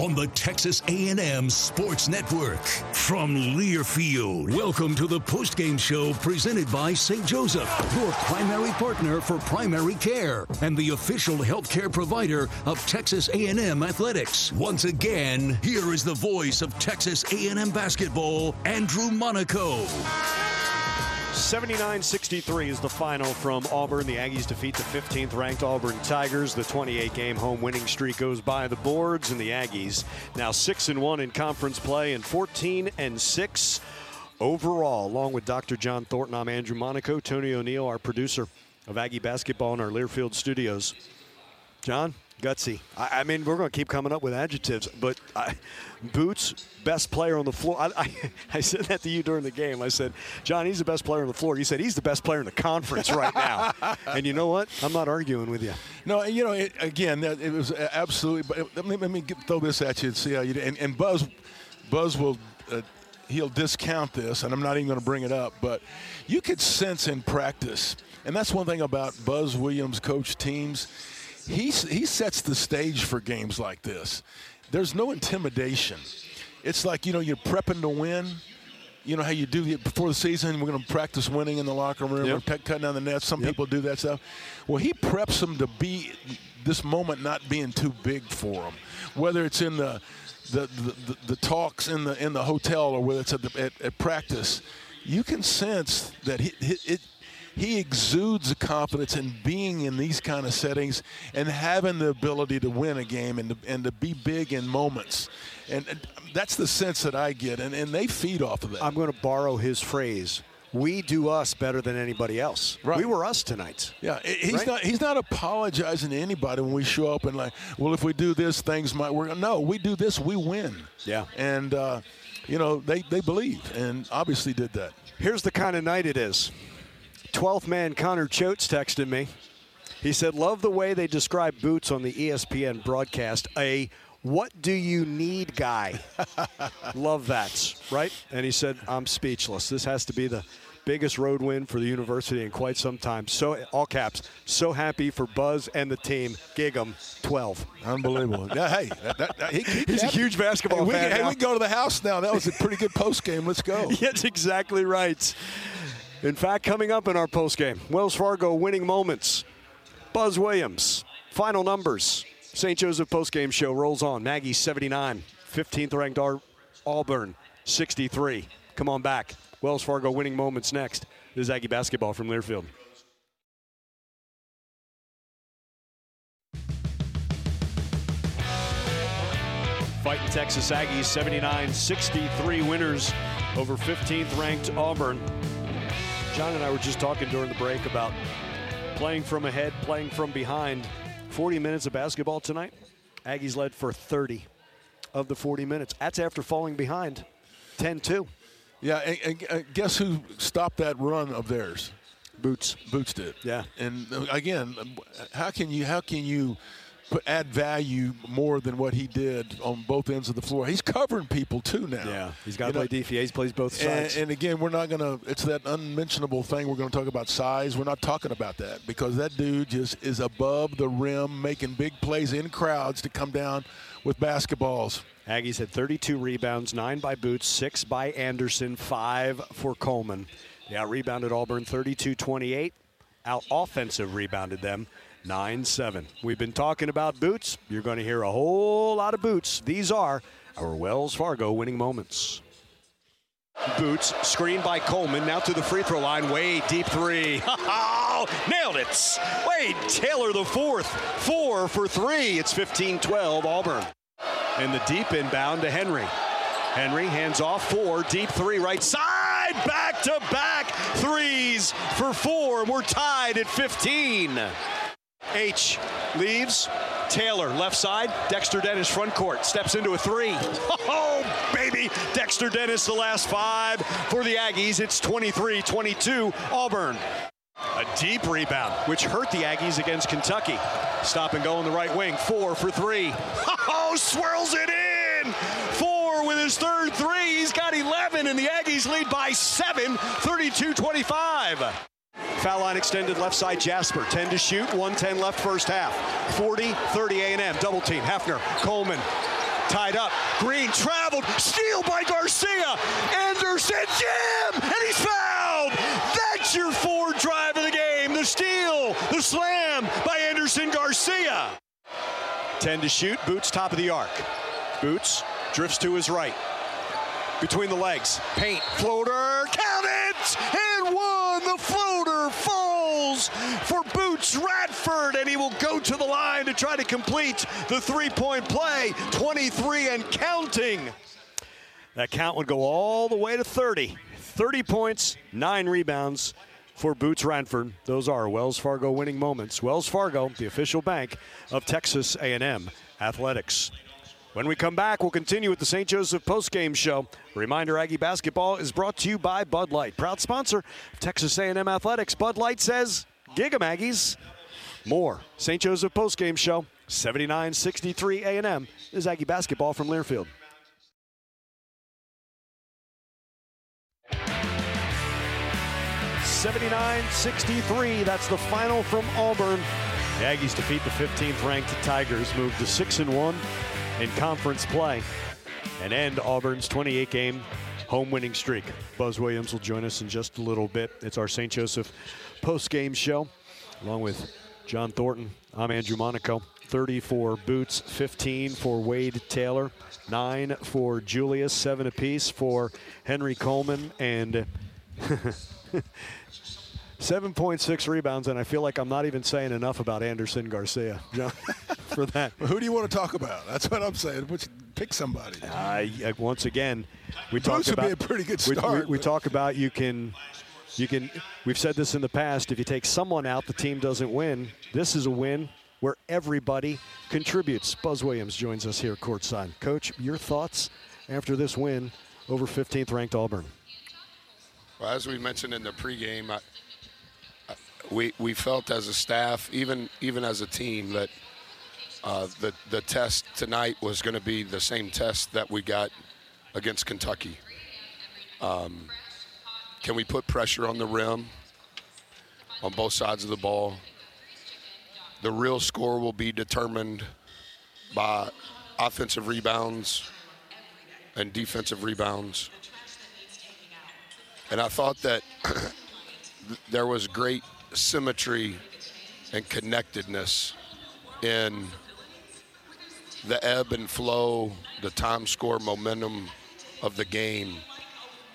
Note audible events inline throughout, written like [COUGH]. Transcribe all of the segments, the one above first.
On the Texas A&M Sports Network from Learfield. Welcome to the postgame show presented by St. Joseph, your primary partner for primary care and the official healthcare provider of Texas A&M Athletics. Once again, here is the voice of Texas A&M basketball, Andrew Monaco. 79 63 is the final from Auburn. The Aggies defeat the 15th ranked Auburn Tigers. The 28 game home winning streak goes by the boards, and the Aggies now 6 and 1 in conference play and 14 and 6 overall. Along with Dr. John Thornton, I'm Andrew Monaco, Tony O'Neill, our producer of Aggie basketball in our Learfield studios. John, gutsy. I, I mean, we're going to keep coming up with adjectives, but I, Boots, best player on the floor. I, I, [LAUGHS] I, said that to you during the game. I said, John, he's the best player on the floor. You said he's the best player in the conference right now. [LAUGHS] and you know what? I'm not arguing with you. No, you know, it, again, it was absolutely. But let me, let me throw this at you and see how you. And, and Buzz, Buzz will. Uh, he'll discount this, and I'm not even going to bring it up, but you could sense in practice, and that's one thing about Buzz Williams coach teams he, he sets the stage for games like this. There's no intimidation. It's like, you know, you're prepping to win. You know how you do it before the season. We're going to practice winning in the locker room. Yep. We're cutting down the net. Some yep. people do that stuff. Well, he preps them to be this moment not being too big for them, whether it's in the the, the, the talks in the in the hotel or whether it's at, the, at, at practice. You can sense that he, it, he exudes a confidence in being in these kind of settings and having the ability to win a game and to, and to be big in moments. And, and that's the sense that I get, and, and they feed off of that. I'm going to borrow his phrase we do us better than anybody else. Right. We were us tonight. Yeah, he's right? not he's not apologizing to anybody when we show up and like, well, if we do this, things might work. No, we do this, we win. Yeah, and uh, you know they they believe and obviously did that. Here's the kind of night it is. 12th man Connor Choates texted me. He said, Love the way they describe Boots on the ESPN broadcast. A what do you need guy. [LAUGHS] Love that, right? And he said, I'm speechless. This has to be the biggest road win for the university in quite some time. So, all caps, so happy for Buzz and the team. Gig 'em 12. Unbelievable. yeah, hey, that, that, that, he, he he's a huge basketball hey, we, fan. Hey, we go to the house now. That was a pretty good post game. Let's go. [LAUGHS] That's exactly right. In fact, coming up in our postgame, Wells Fargo winning moments. Buzz Williams, final numbers. St. Joseph postgame show rolls on. Maggie 79, 15th ranked Auburn 63. Come on back. Wells Fargo winning moments next. This is Aggie basketball from Learfield. Fighting Texas Aggies 79 63 winners over 15th ranked Auburn. John and I were just talking during the break about playing from ahead, playing from behind. 40 minutes of basketball tonight. Aggies led for 30 of the 40 minutes. That's after falling behind 10 2. Yeah, and, and, and guess who stopped that run of theirs? Boots. Boots did. Yeah. And uh, again, how can you how can you put, add value more than what he did on both ends of the floor? He's covering people too now. Yeah, he's got to play know, DFA. He plays both sides. And, and again, we're not going to, it's that unmentionable thing. We're going to talk about size. We're not talking about that because that dude just is above the rim, making big plays in crowds to come down with basketballs. Aggies had 32 rebounds, nine by Boots, six by Andersson, five for Coleman. They out rebounded Auburn 32 28. Out offensive rebounded them 9 7. We've been talking about Boots. You're going to hear a whole lot of Boots. These are our Wells Fargo winning moments. Boots screened by Coleman. Now to the free throw line. Wade deep three. [LAUGHS] Oh, nailed it. Wade Taylor the fourth. Four for three. It's 15-12 Auburn. And the deep inbound to Henry. Henry hands off four. Deep three right side. Back to back threes for four. We're tied at 15. H leaves. Taylor left side. Dexter Dennis front court. Steps into a three. [LAUGHS] Oh, baby. Dexter Dennis the last five for the Aggies. It's 23 22 Auburn. A deep rebound, which hurt the Aggies against Kentucky. Stop and go in the right wing. Four for three. [LAUGHS] Oh, swirls it in. Four with his third three. He's got 11, and the Aggies lead by seven, 32 25. Foul line extended left side Jasper. 10 to shoot, 110 left first half. 40 30 A&M. Double team. Hefner, Coleman. Tied up. Green traveled. Steal by Garcia. Andersson, jam, and he's fouled. That's your four drive of the game. The steal, the slam by Andersson Garcia. 10 to shoot. Boots top of the arc. Boots drifts to his right. Between the legs. Paint. Floater. Count it! And one. The floater falls for Boots Radford, and he will go to the line to try to complete the three point play. 23 and counting. That count would go all the way to 30. 30 points, nine rebounds for Boots Radford. Those are Wells Fargo winning moments. Wells Fargo, the official bank of Texas A&M Athletics. When we come back, we'll continue with the St. Joseph postgame show. Reminder: Aggie basketball is brought to you by Bud Light, proud sponsor of Texas A&M Athletics. Bud Light says, "Giga Aggies." More St. Joseph postgame show. 79-63 A&M is Aggie basketball from Learfield. Seventy-nine, sixty-three. That's the final from Auburn. The Aggies defeat the 15th ranked Tigers, move to 6 and 1 in conference play, and end Auburn's 28 game home winning streak. Buzz Williams will join us in just a little bit. It's our St. Joseph post game show, along with John Thornton. I'm Andrew Monaco. 30 for Boots, 15 for Wade Taylor, 9 for Julius, 7 apiece for Henry Coleman, and [LAUGHS] 7.6 rebounds, and I feel like I'm not even saying enough about Andersson Garcia John, [LAUGHS] for that. Who do you want to talk about? That's what I'm saying. Which, pick somebody. Uh, yeah, once again, we talk Boots would about be a pretty good we- we- start, We, talk about you can, you can. We've said this in the past. If you take someone out, the team doesn't win. This is a win where everybody contributes. Buzz Williams joins us here at courtside. Coach, your thoughts after this win over 15th ranked Auburn? Well, as we mentioned in the pregame, I, I, we we felt as a staff, even even as a team, that uh, the the test tonight was going to be the same test that we got against Kentucky. Um, can we put pressure on the rim on both sides of the ball? The real score will be determined by offensive rebounds and defensive rebounds. And I thought that [CLEARS THROAT] there was great symmetry and connectedness in the ebb and flow, the time score momentum of the game.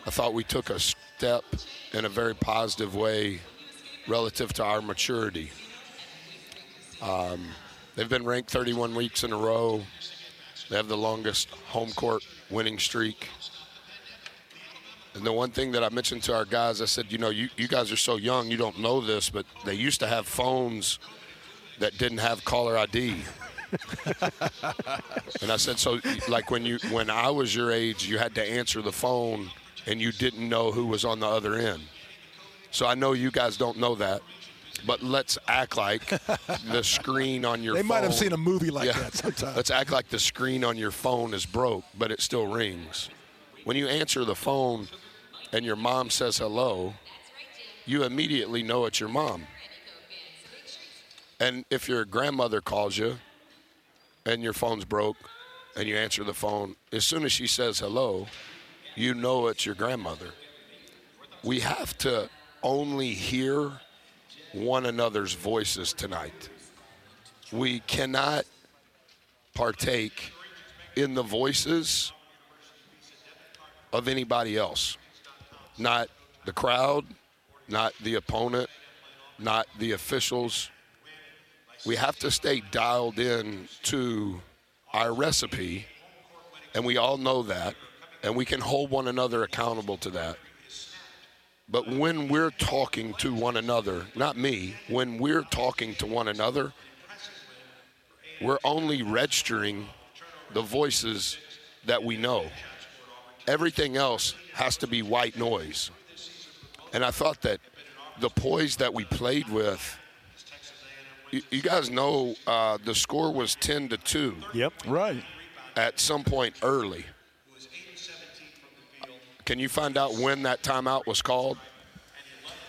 I thought we took a step in a very positive way relative to our maturity. Um, they've been ranked 31 weeks in a row. They have the longest home court winning streak. And the one thing that I mentioned to our guys, I said, you know, you, you guys are so young, you don't know this, but they used to have phones that didn't have caller ID. [LAUGHS] and I said, so like when you when I was your age, you had to answer the phone and you didn't know who was on the other end. So I know you guys don't know that, but let's act like the screen on your phone. [LAUGHS] They phone. might have seen a movie like Yeah. that sometimes. Let's act like the screen on your phone is broke, but it still rings. When you answer the phone and your mom says hello, you immediately know it's your mom. And if your grandmother calls you and your phone's broke and you answer the phone, as soon as she says hello, you know it's your grandmother. We have to only hear one another's voices tonight. We cannot partake in the voices of anybody else. Not the crowd, not the opponent, not the officials. We have to stay dialed in to our recipe, and we all know that, and we can hold one another accountable to that. But when we're talking to one another, not me, when we're talking to one another, we're only registering the voices that we know. Everything else has to be white noise. And I thought that the poise that we played with, you, you guys know uh, the score was 10 to 2 Yep. right. at some point early. Can you find out when that timeout was called?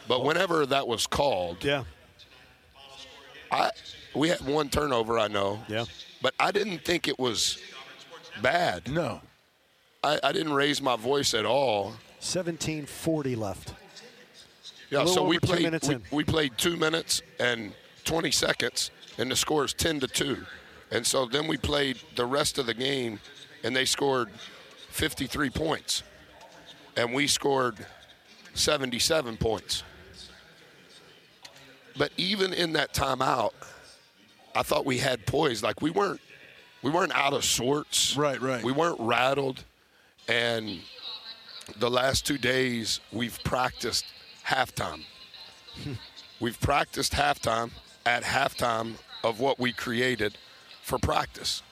But whenever that was called, Yeah. I we had one turnover, I know. Yeah. But I didn't think it was bad. No. I, I didn't raise my voice at all. 1740 left. Yeah, so we played we, we played two minutes and 20 seconds, and the score is 10 to two. And so then we played the rest of the game, and they scored 53 points, and we scored 77 points. But even in that timeout, I thought we had poise. Like we weren't we weren't out of sorts. Right, right. We weren't rattled, and the last two days we've practiced halftime. [LAUGHS] we've practiced halftime at halftime of what we created for practice.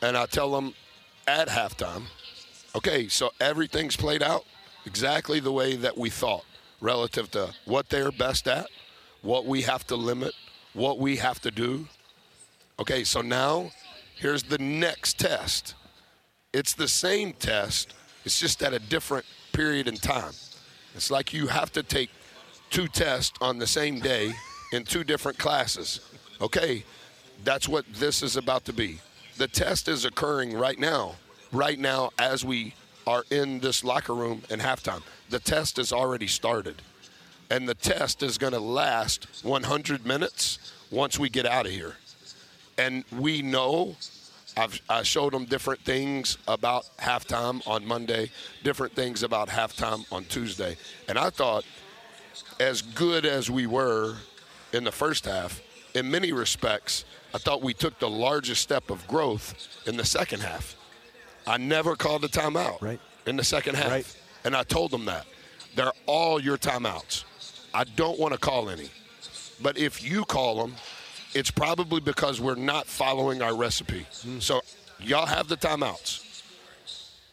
And I tell them at halftime, okay, so everything's played out exactly the way that we thought relative to what they're best at, what we have to limit, what we have to do. Okay, so now here's the next test. It's the same test, it's just at a different period in time. It's like you have to take two tests on the same day in two different classes. Okay, that's what this is about to be. The test is occurring right now, right now as we are in this locker room in halftime. The test has already started. And the test is going to last 100 minutes once we get out of here. And we know I've, I showed them different things about halftime on Monday, different things about halftime on Tuesday. And I thought, as good as we were in the first half, in many respects, I thought we took the largest step of growth in the second half. I never called a timeout Right. in the second half. Right. And I told them that. They're all your timeouts. I don't want to call any. But if you call them, it's probably because we're not following our recipe. Hmm. So y'all have the timeouts.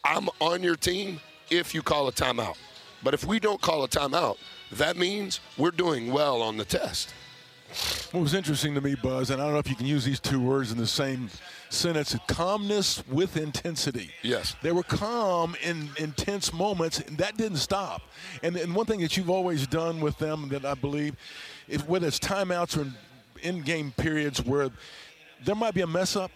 I'm on your team if you call a timeout. But if we don't call a timeout, that means we're doing well on the test. What was interesting to me, Buzz, and I don't know if you can use these two words in the same sentence calmness with intensity. Yes. They were calm in intense moments, and that didn't stop. And, and one thing that you've always done with them that I believe is whether it's timeouts or in game periods where there might be a mess up,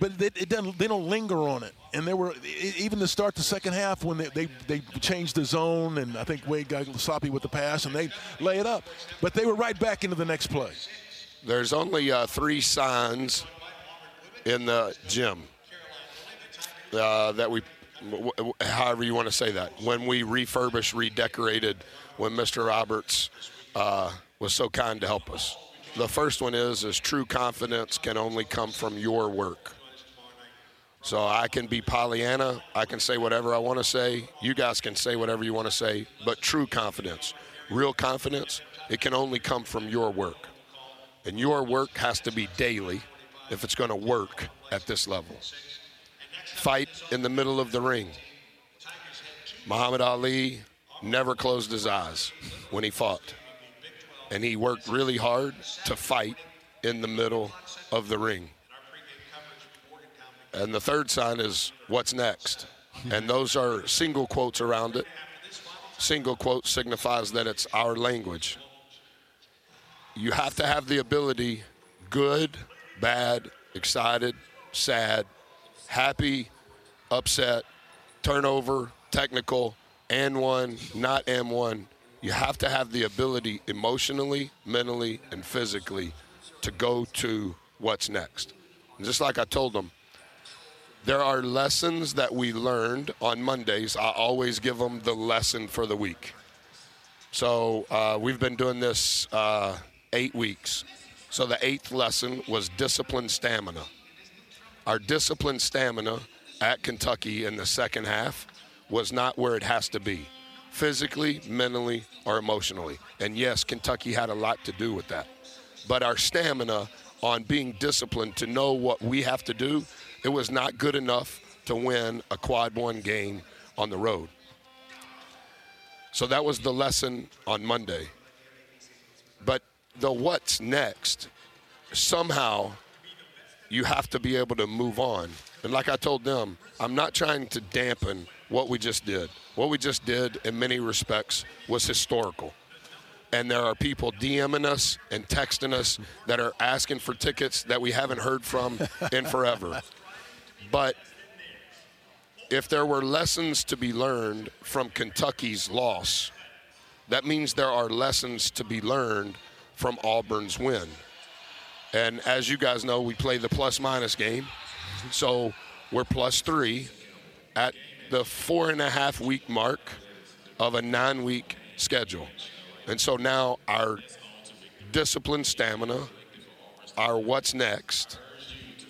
but they, it doesn't, they don't linger on it. And they were even to start the second half when they, they, they changed the zone, and I think Wade got sloppy with the pass, and they lay it up. But they were right back into the next play. There's only uh, three signs in the gym uh, that we, however you want to say that, when we refurbished, redecorated, when Mr. Roberts uh, was so kind to help us. The first one is is true confidence can only come from your work. So I can be Pollyanna. I can say whatever I want to say. You guys can say whatever you want to say. But true confidence, real confidence, it can only come from your work. And your work has to be daily if it's going to work at this level. Fight in the middle of the ring. Muhammad Ali never closed his eyes when he fought. And he worked really hard to fight in the middle of the ring. And the third sign is what's next. And those are single quotes around it. Single quote signifies that it's our language. You have to have the ability good, bad, excited, sad, happy, upset, turnover, technical, and one, not M1. You have to have the ability emotionally, mentally, and physically to go to what's next. And just like I told them, there are lessons that we learned on Mondays. I always give them the lesson for the week. So uh, we've been doing this uh, eight weeks. So the eighth lesson was discipline stamina. Our discipline stamina at Kentucky in the second half was not where it has to be physically, mentally, or emotionally. And yes, Kentucky had a lot to do with that. But our stamina on being disciplined to know what we have to do, it was not good enough to win a quad one game on the road. So that was the lesson on Monday. But the what's next, somehow you have to be able to move on. And like I told them, I'm not trying to dampen what we just did. What we just did, in many respects, was historical. And there are people DMing us and texting us that are asking for tickets that we haven't heard from in forever. But if there were lessons to be learned from Kentucky's loss, that means there are lessons to be learned from Auburn's win. And as you guys know, we play the plus minus game. So we're plus three at the four and a half week mark of a nine week schedule. And so now our discipline stamina, our what's next,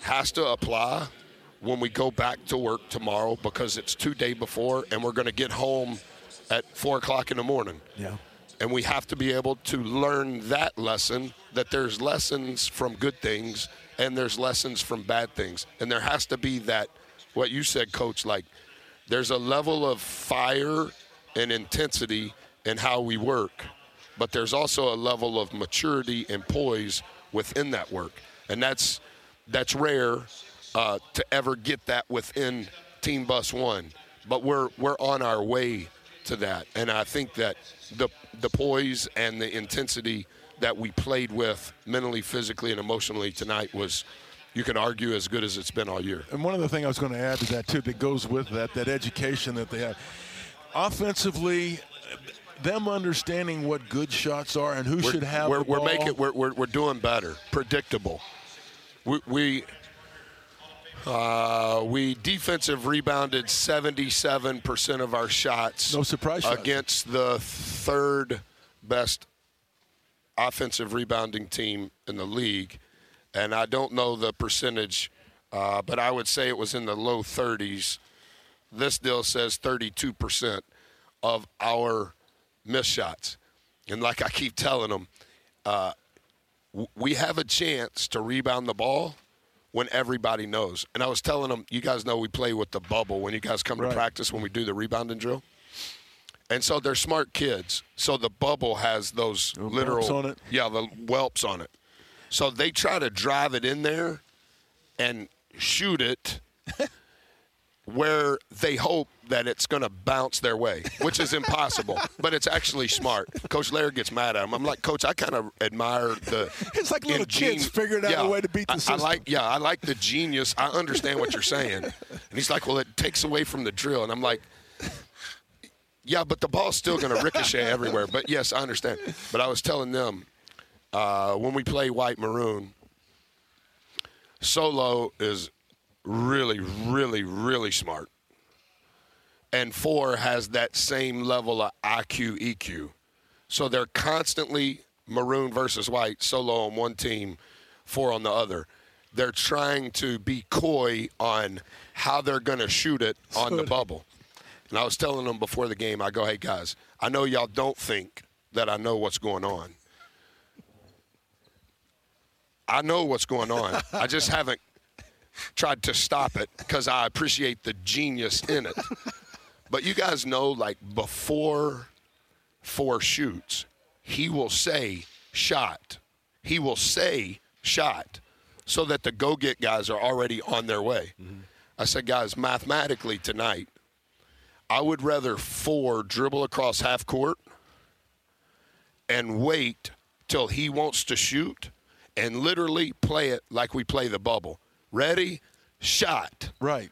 has to apply when we go back to work tomorrow because it's two day before and we're going to get home at four o'clock in the morning. Yeah. And we have to be able to learn that lesson that there's lessons from good things and there's lessons from bad things. And there has to be that, what you said, coach, like there's a level of fire and intensity in how we work, but there's also a level of maturity and poise within that work. And that's, that's rare uh, to ever get that within Team Bus One. But we're, we're on our way to that. And I think that the, the poise and the intensity that we played with mentally, physically, and emotionally tonight was, you can argue, as good as it's been all year. And one other thing I was going to add to that, too, that goes with that, that education that they have. Offensively, them understanding what good shots are and who we're, should have we're, the. We're making we're, we're, we're doing better, predictable. We we, uh, we defensive rebounded 77% of our shots. No surprise shots. against the third best offensive rebounding team in the league, and I don't know the percentage, uh, but I would say it was in the low 30s. This deal says 32% of our missed shots. And like I keep telling them, uh, w- we have a chance to rebound the ball when everybody knows. And I was telling them, you guys know we play with the bubble when you guys come Right. to practice when we do the rebounding drill. And so they're smart kids. So the bubble has those Little literal on it? Yeah, the whelps on it. So they try to drive it in there and shoot it [LAUGHS] where they hope that it's going to bounce their way, which is impossible. [LAUGHS] but it's actually smart. Coach Laird gets mad at him. I'm like, Coach, I kind of admire the. [LAUGHS] It's like little kids figuring out a way to beat the I- I, like, yeah, I like the genius. I understand what you're saying. And he's like, well, it takes away from the drill. And I'm like, yeah, but the ball's still going to ricochet everywhere. But yes, I understand. But I was telling them uh, when we play white maroon, Solo is really, really, really smart. And four has that same level of IQ, EQ. So they're constantly maroon versus white, solo on one team, four on the other. they're trying to be coy on how they're going to shoot it on the bubble. And I was telling them before the game, I go, hey guys, I know y'all don't think that I know what's going on. I know what's going on. I just [LAUGHS] haven't tried to stop it because I appreciate the genius in it. [LAUGHS] But you guys know, like before four shoots, he will say shot. He will say shot so that the go get guys are already on their way. Mm-hmm. I said, guys, mathematically tonight, I would rather four dribble across half court and wait till he wants to shoot and literally play it like we play the bubble. Ready? Shot. Right.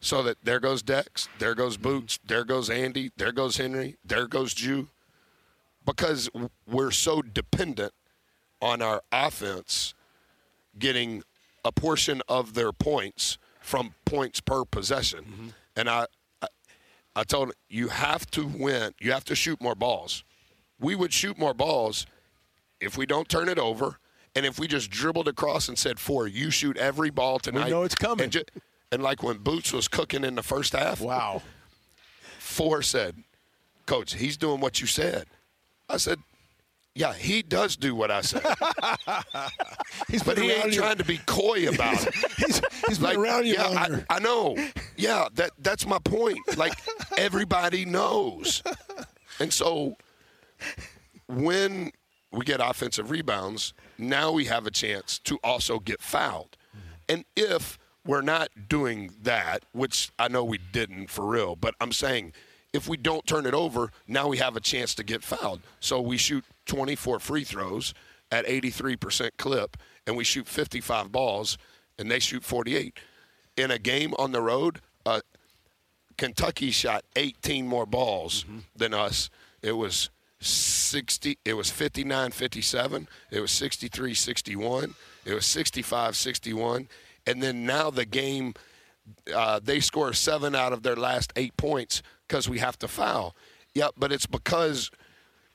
So that there goes Dex, there goes Boots, there goes Andy, there goes Henry, there goes Ju. Because we're so dependent on our offense getting a portion of their points from points per possession. Mm-hmm. And I, I I told him, you have to win. You have to shoot more balls. We would shoot more balls if we don't turn it over, and if we just dribbled across and said, four, you shoot every ball tonight." We know it's coming. And, ju- and like when Boots was cooking in the first half, Wow. Four said, "Coach, he's doing what you said." I said, "Yeah, he does do what I said, [LAUGHS] He's but he ain't you- trying to be coy [LAUGHS] about it." He's, he's been like, around you yeah, longer. I, I know. Yeah, that that's my point. Like everybody knows, and so when we get offensive rebounds, now we have a chance to also get fouled. And if we're not doing that, which I know we didn't for real, but I'm saying if we don't turn it over, now we have a chance to get fouled. So we shoot 24 free throws at 83% clip, and we shoot 55 balls, and they shoot 48. In a game on the road, uh, Kentucky shot 18 more balls than us. It was 60 it was 59-57, it was 63-61, it was 65-61, and then now the game uh, they score 7 out of their last 8 points cuz we have to foul. Yeah, but it's because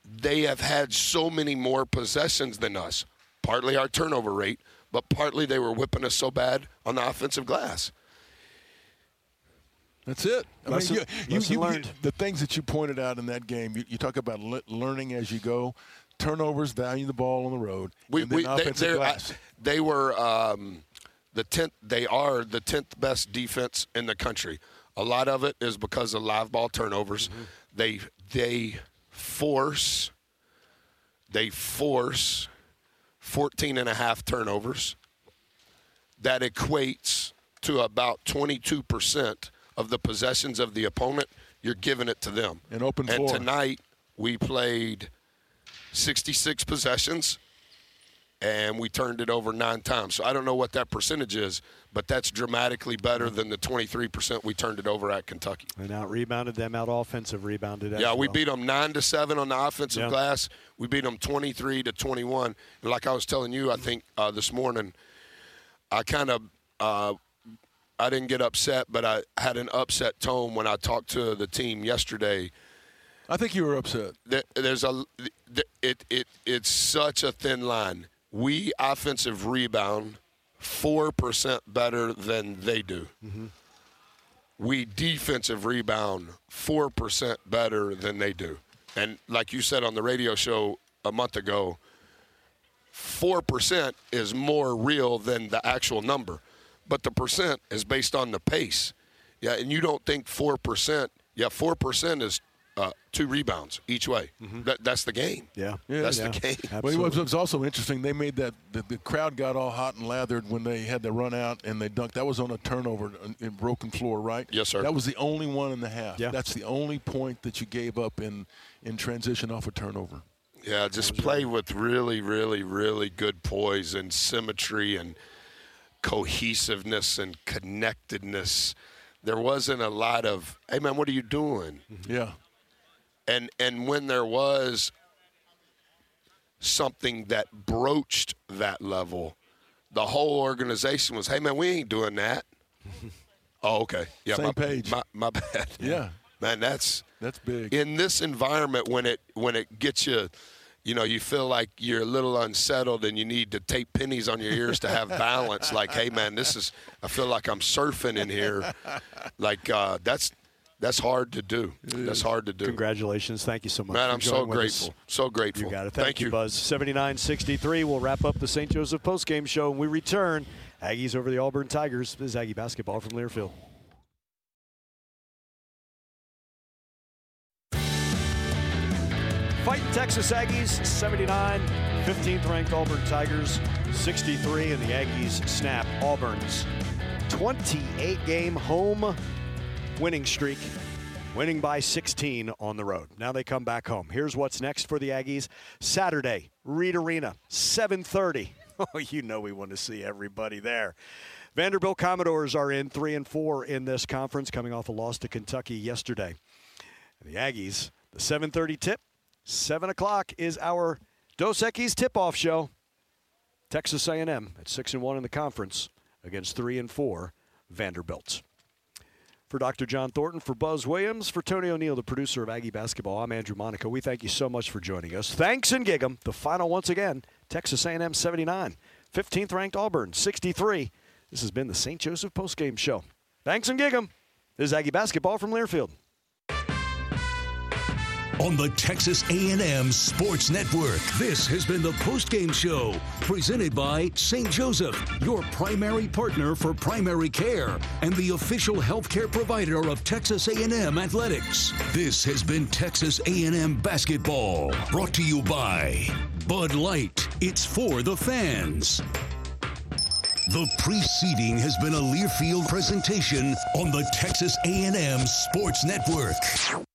they have had so many more possessions than us. Partly our turnover rate, but partly they were whipping us so bad on the offensive glass. That's it. I Lesson- mean, you, you, lesson you, learned. the things that you pointed out in that game, you, you talk about le- learning as you go, turnovers, value the ball on the road, We, we, they, offensive they're- glass. I- they were um, the tenth. They are the tenth best defense in the country. A lot of it is because of live ball turnovers. Mm-hmm. They they force they force 14 and a half turnovers. That equates to about 22 percent of the possessions of the opponent. You're giving it to them. An open and floor. tonight we played 66 possessions and we turned it over nine times. So I don't know what that percentage is, but that's dramatically better than the 23% we turned it over at Kentucky. And out rebounded them, out offensive rebounded. as Yeah, we well. beat them nine to seven on the offensive Yeah. glass. We beat them 23 to 21. And like I was telling you, I think uh, this morning, I kind of. Uh, I didn't get upset, but I had an upset tone when I talked to the team yesterday I think you were upset. there's a it it it's such a thin line. We offensive rebound four percent better than they do. Mm-hmm. We defensive rebound four percent better than they do. And like you said on the radio show a month ago, four percent is more real than the actual number, but the percent is based on the pace. Yeah, and you don't think four percent? Yeah, four percent is uh, two rebounds each way. That, that's the game. Yeah. Yeah, that's yeah. the game. But it was, it was also interesting. They made that the, the crowd got all hot and lathered when they had the run out and they dunked. That was on a turnover in- in broken floor, right? Yes, sir. That was the only one in the half. Yeah. That's the only point that you gave up in in transition off a turnover. Yeah, just play with really, really, really good poise and symmetry and cohesiveness and connectedness. There wasn't a lot of, "Hey man, what are you doing?" Mm-hmm. Yeah. and and when there was something that broached that level, the whole organization was, "Hey man, we ain't doing that." [LAUGHS] oh, okay, yeah, Same my, page. My, my [LAUGHS] bad. Yeah. man, that's That's big. in this environment when it when it gets you, you know, you feel like you're a little unsettled and you need to tape pennies on your ears to have balance. like, hey, man, this is, I feel like I'm surfing in here. Like, uh, that's, that's hard to do. That's hard to do. Congratulations. Thank you so much. Man, I'm so joining with us. grateful. So grateful. You got it. Thank, Thank you, you. Buzz. 79-63. We'll wrap up the St. Joseph postgame show and we return. Aggies over the Auburn Tigers. This is Aggie basketball from Learfield. Texas Aggies 79, 15th ranked Auburn Tigers 63, and the Aggies snap Auburn's 28 game home winning streak, winning by 16 on the road. Now they come back home. Here's what's next for the Aggies Saturday, Reed Arena, 7:30. [LAUGHS] Oh, you know we want to see everybody there. Vanderbilt Commodores are in 3 and 4 in this conference coming off a loss to Kentucky yesterday. The Aggies, the 7:30 tip, 7 o'clock is our Dos Equis tip-off show. Texas A&M at 6 and 1 in the conference against 3 and 4 Vanderbilt. For Dr. John Thornton, for Buzz Williams, for Tony O'Neill, the producer of Aggie Basketball, I'm Andrew Monaco. We thank you so much for joining us. Thanks and gig 'em. The final once again, Texas A&M 79, 15th ranked Auburn 63. This has been the St. Joseph postgame show. Thanks and gig 'em. This is Aggie Basketball from Learfield. On the Texas A&M Sports Network. This has been the postgame show presented by St. Joseph, your primary partner for primary care and the official healthcare provider of Texas A&M Athletics. This has been Texas A&M basketball brought to you by Bud Light. It's for the fans. The preceding has been a Learfield presentation on the Texas A&M Sports Network.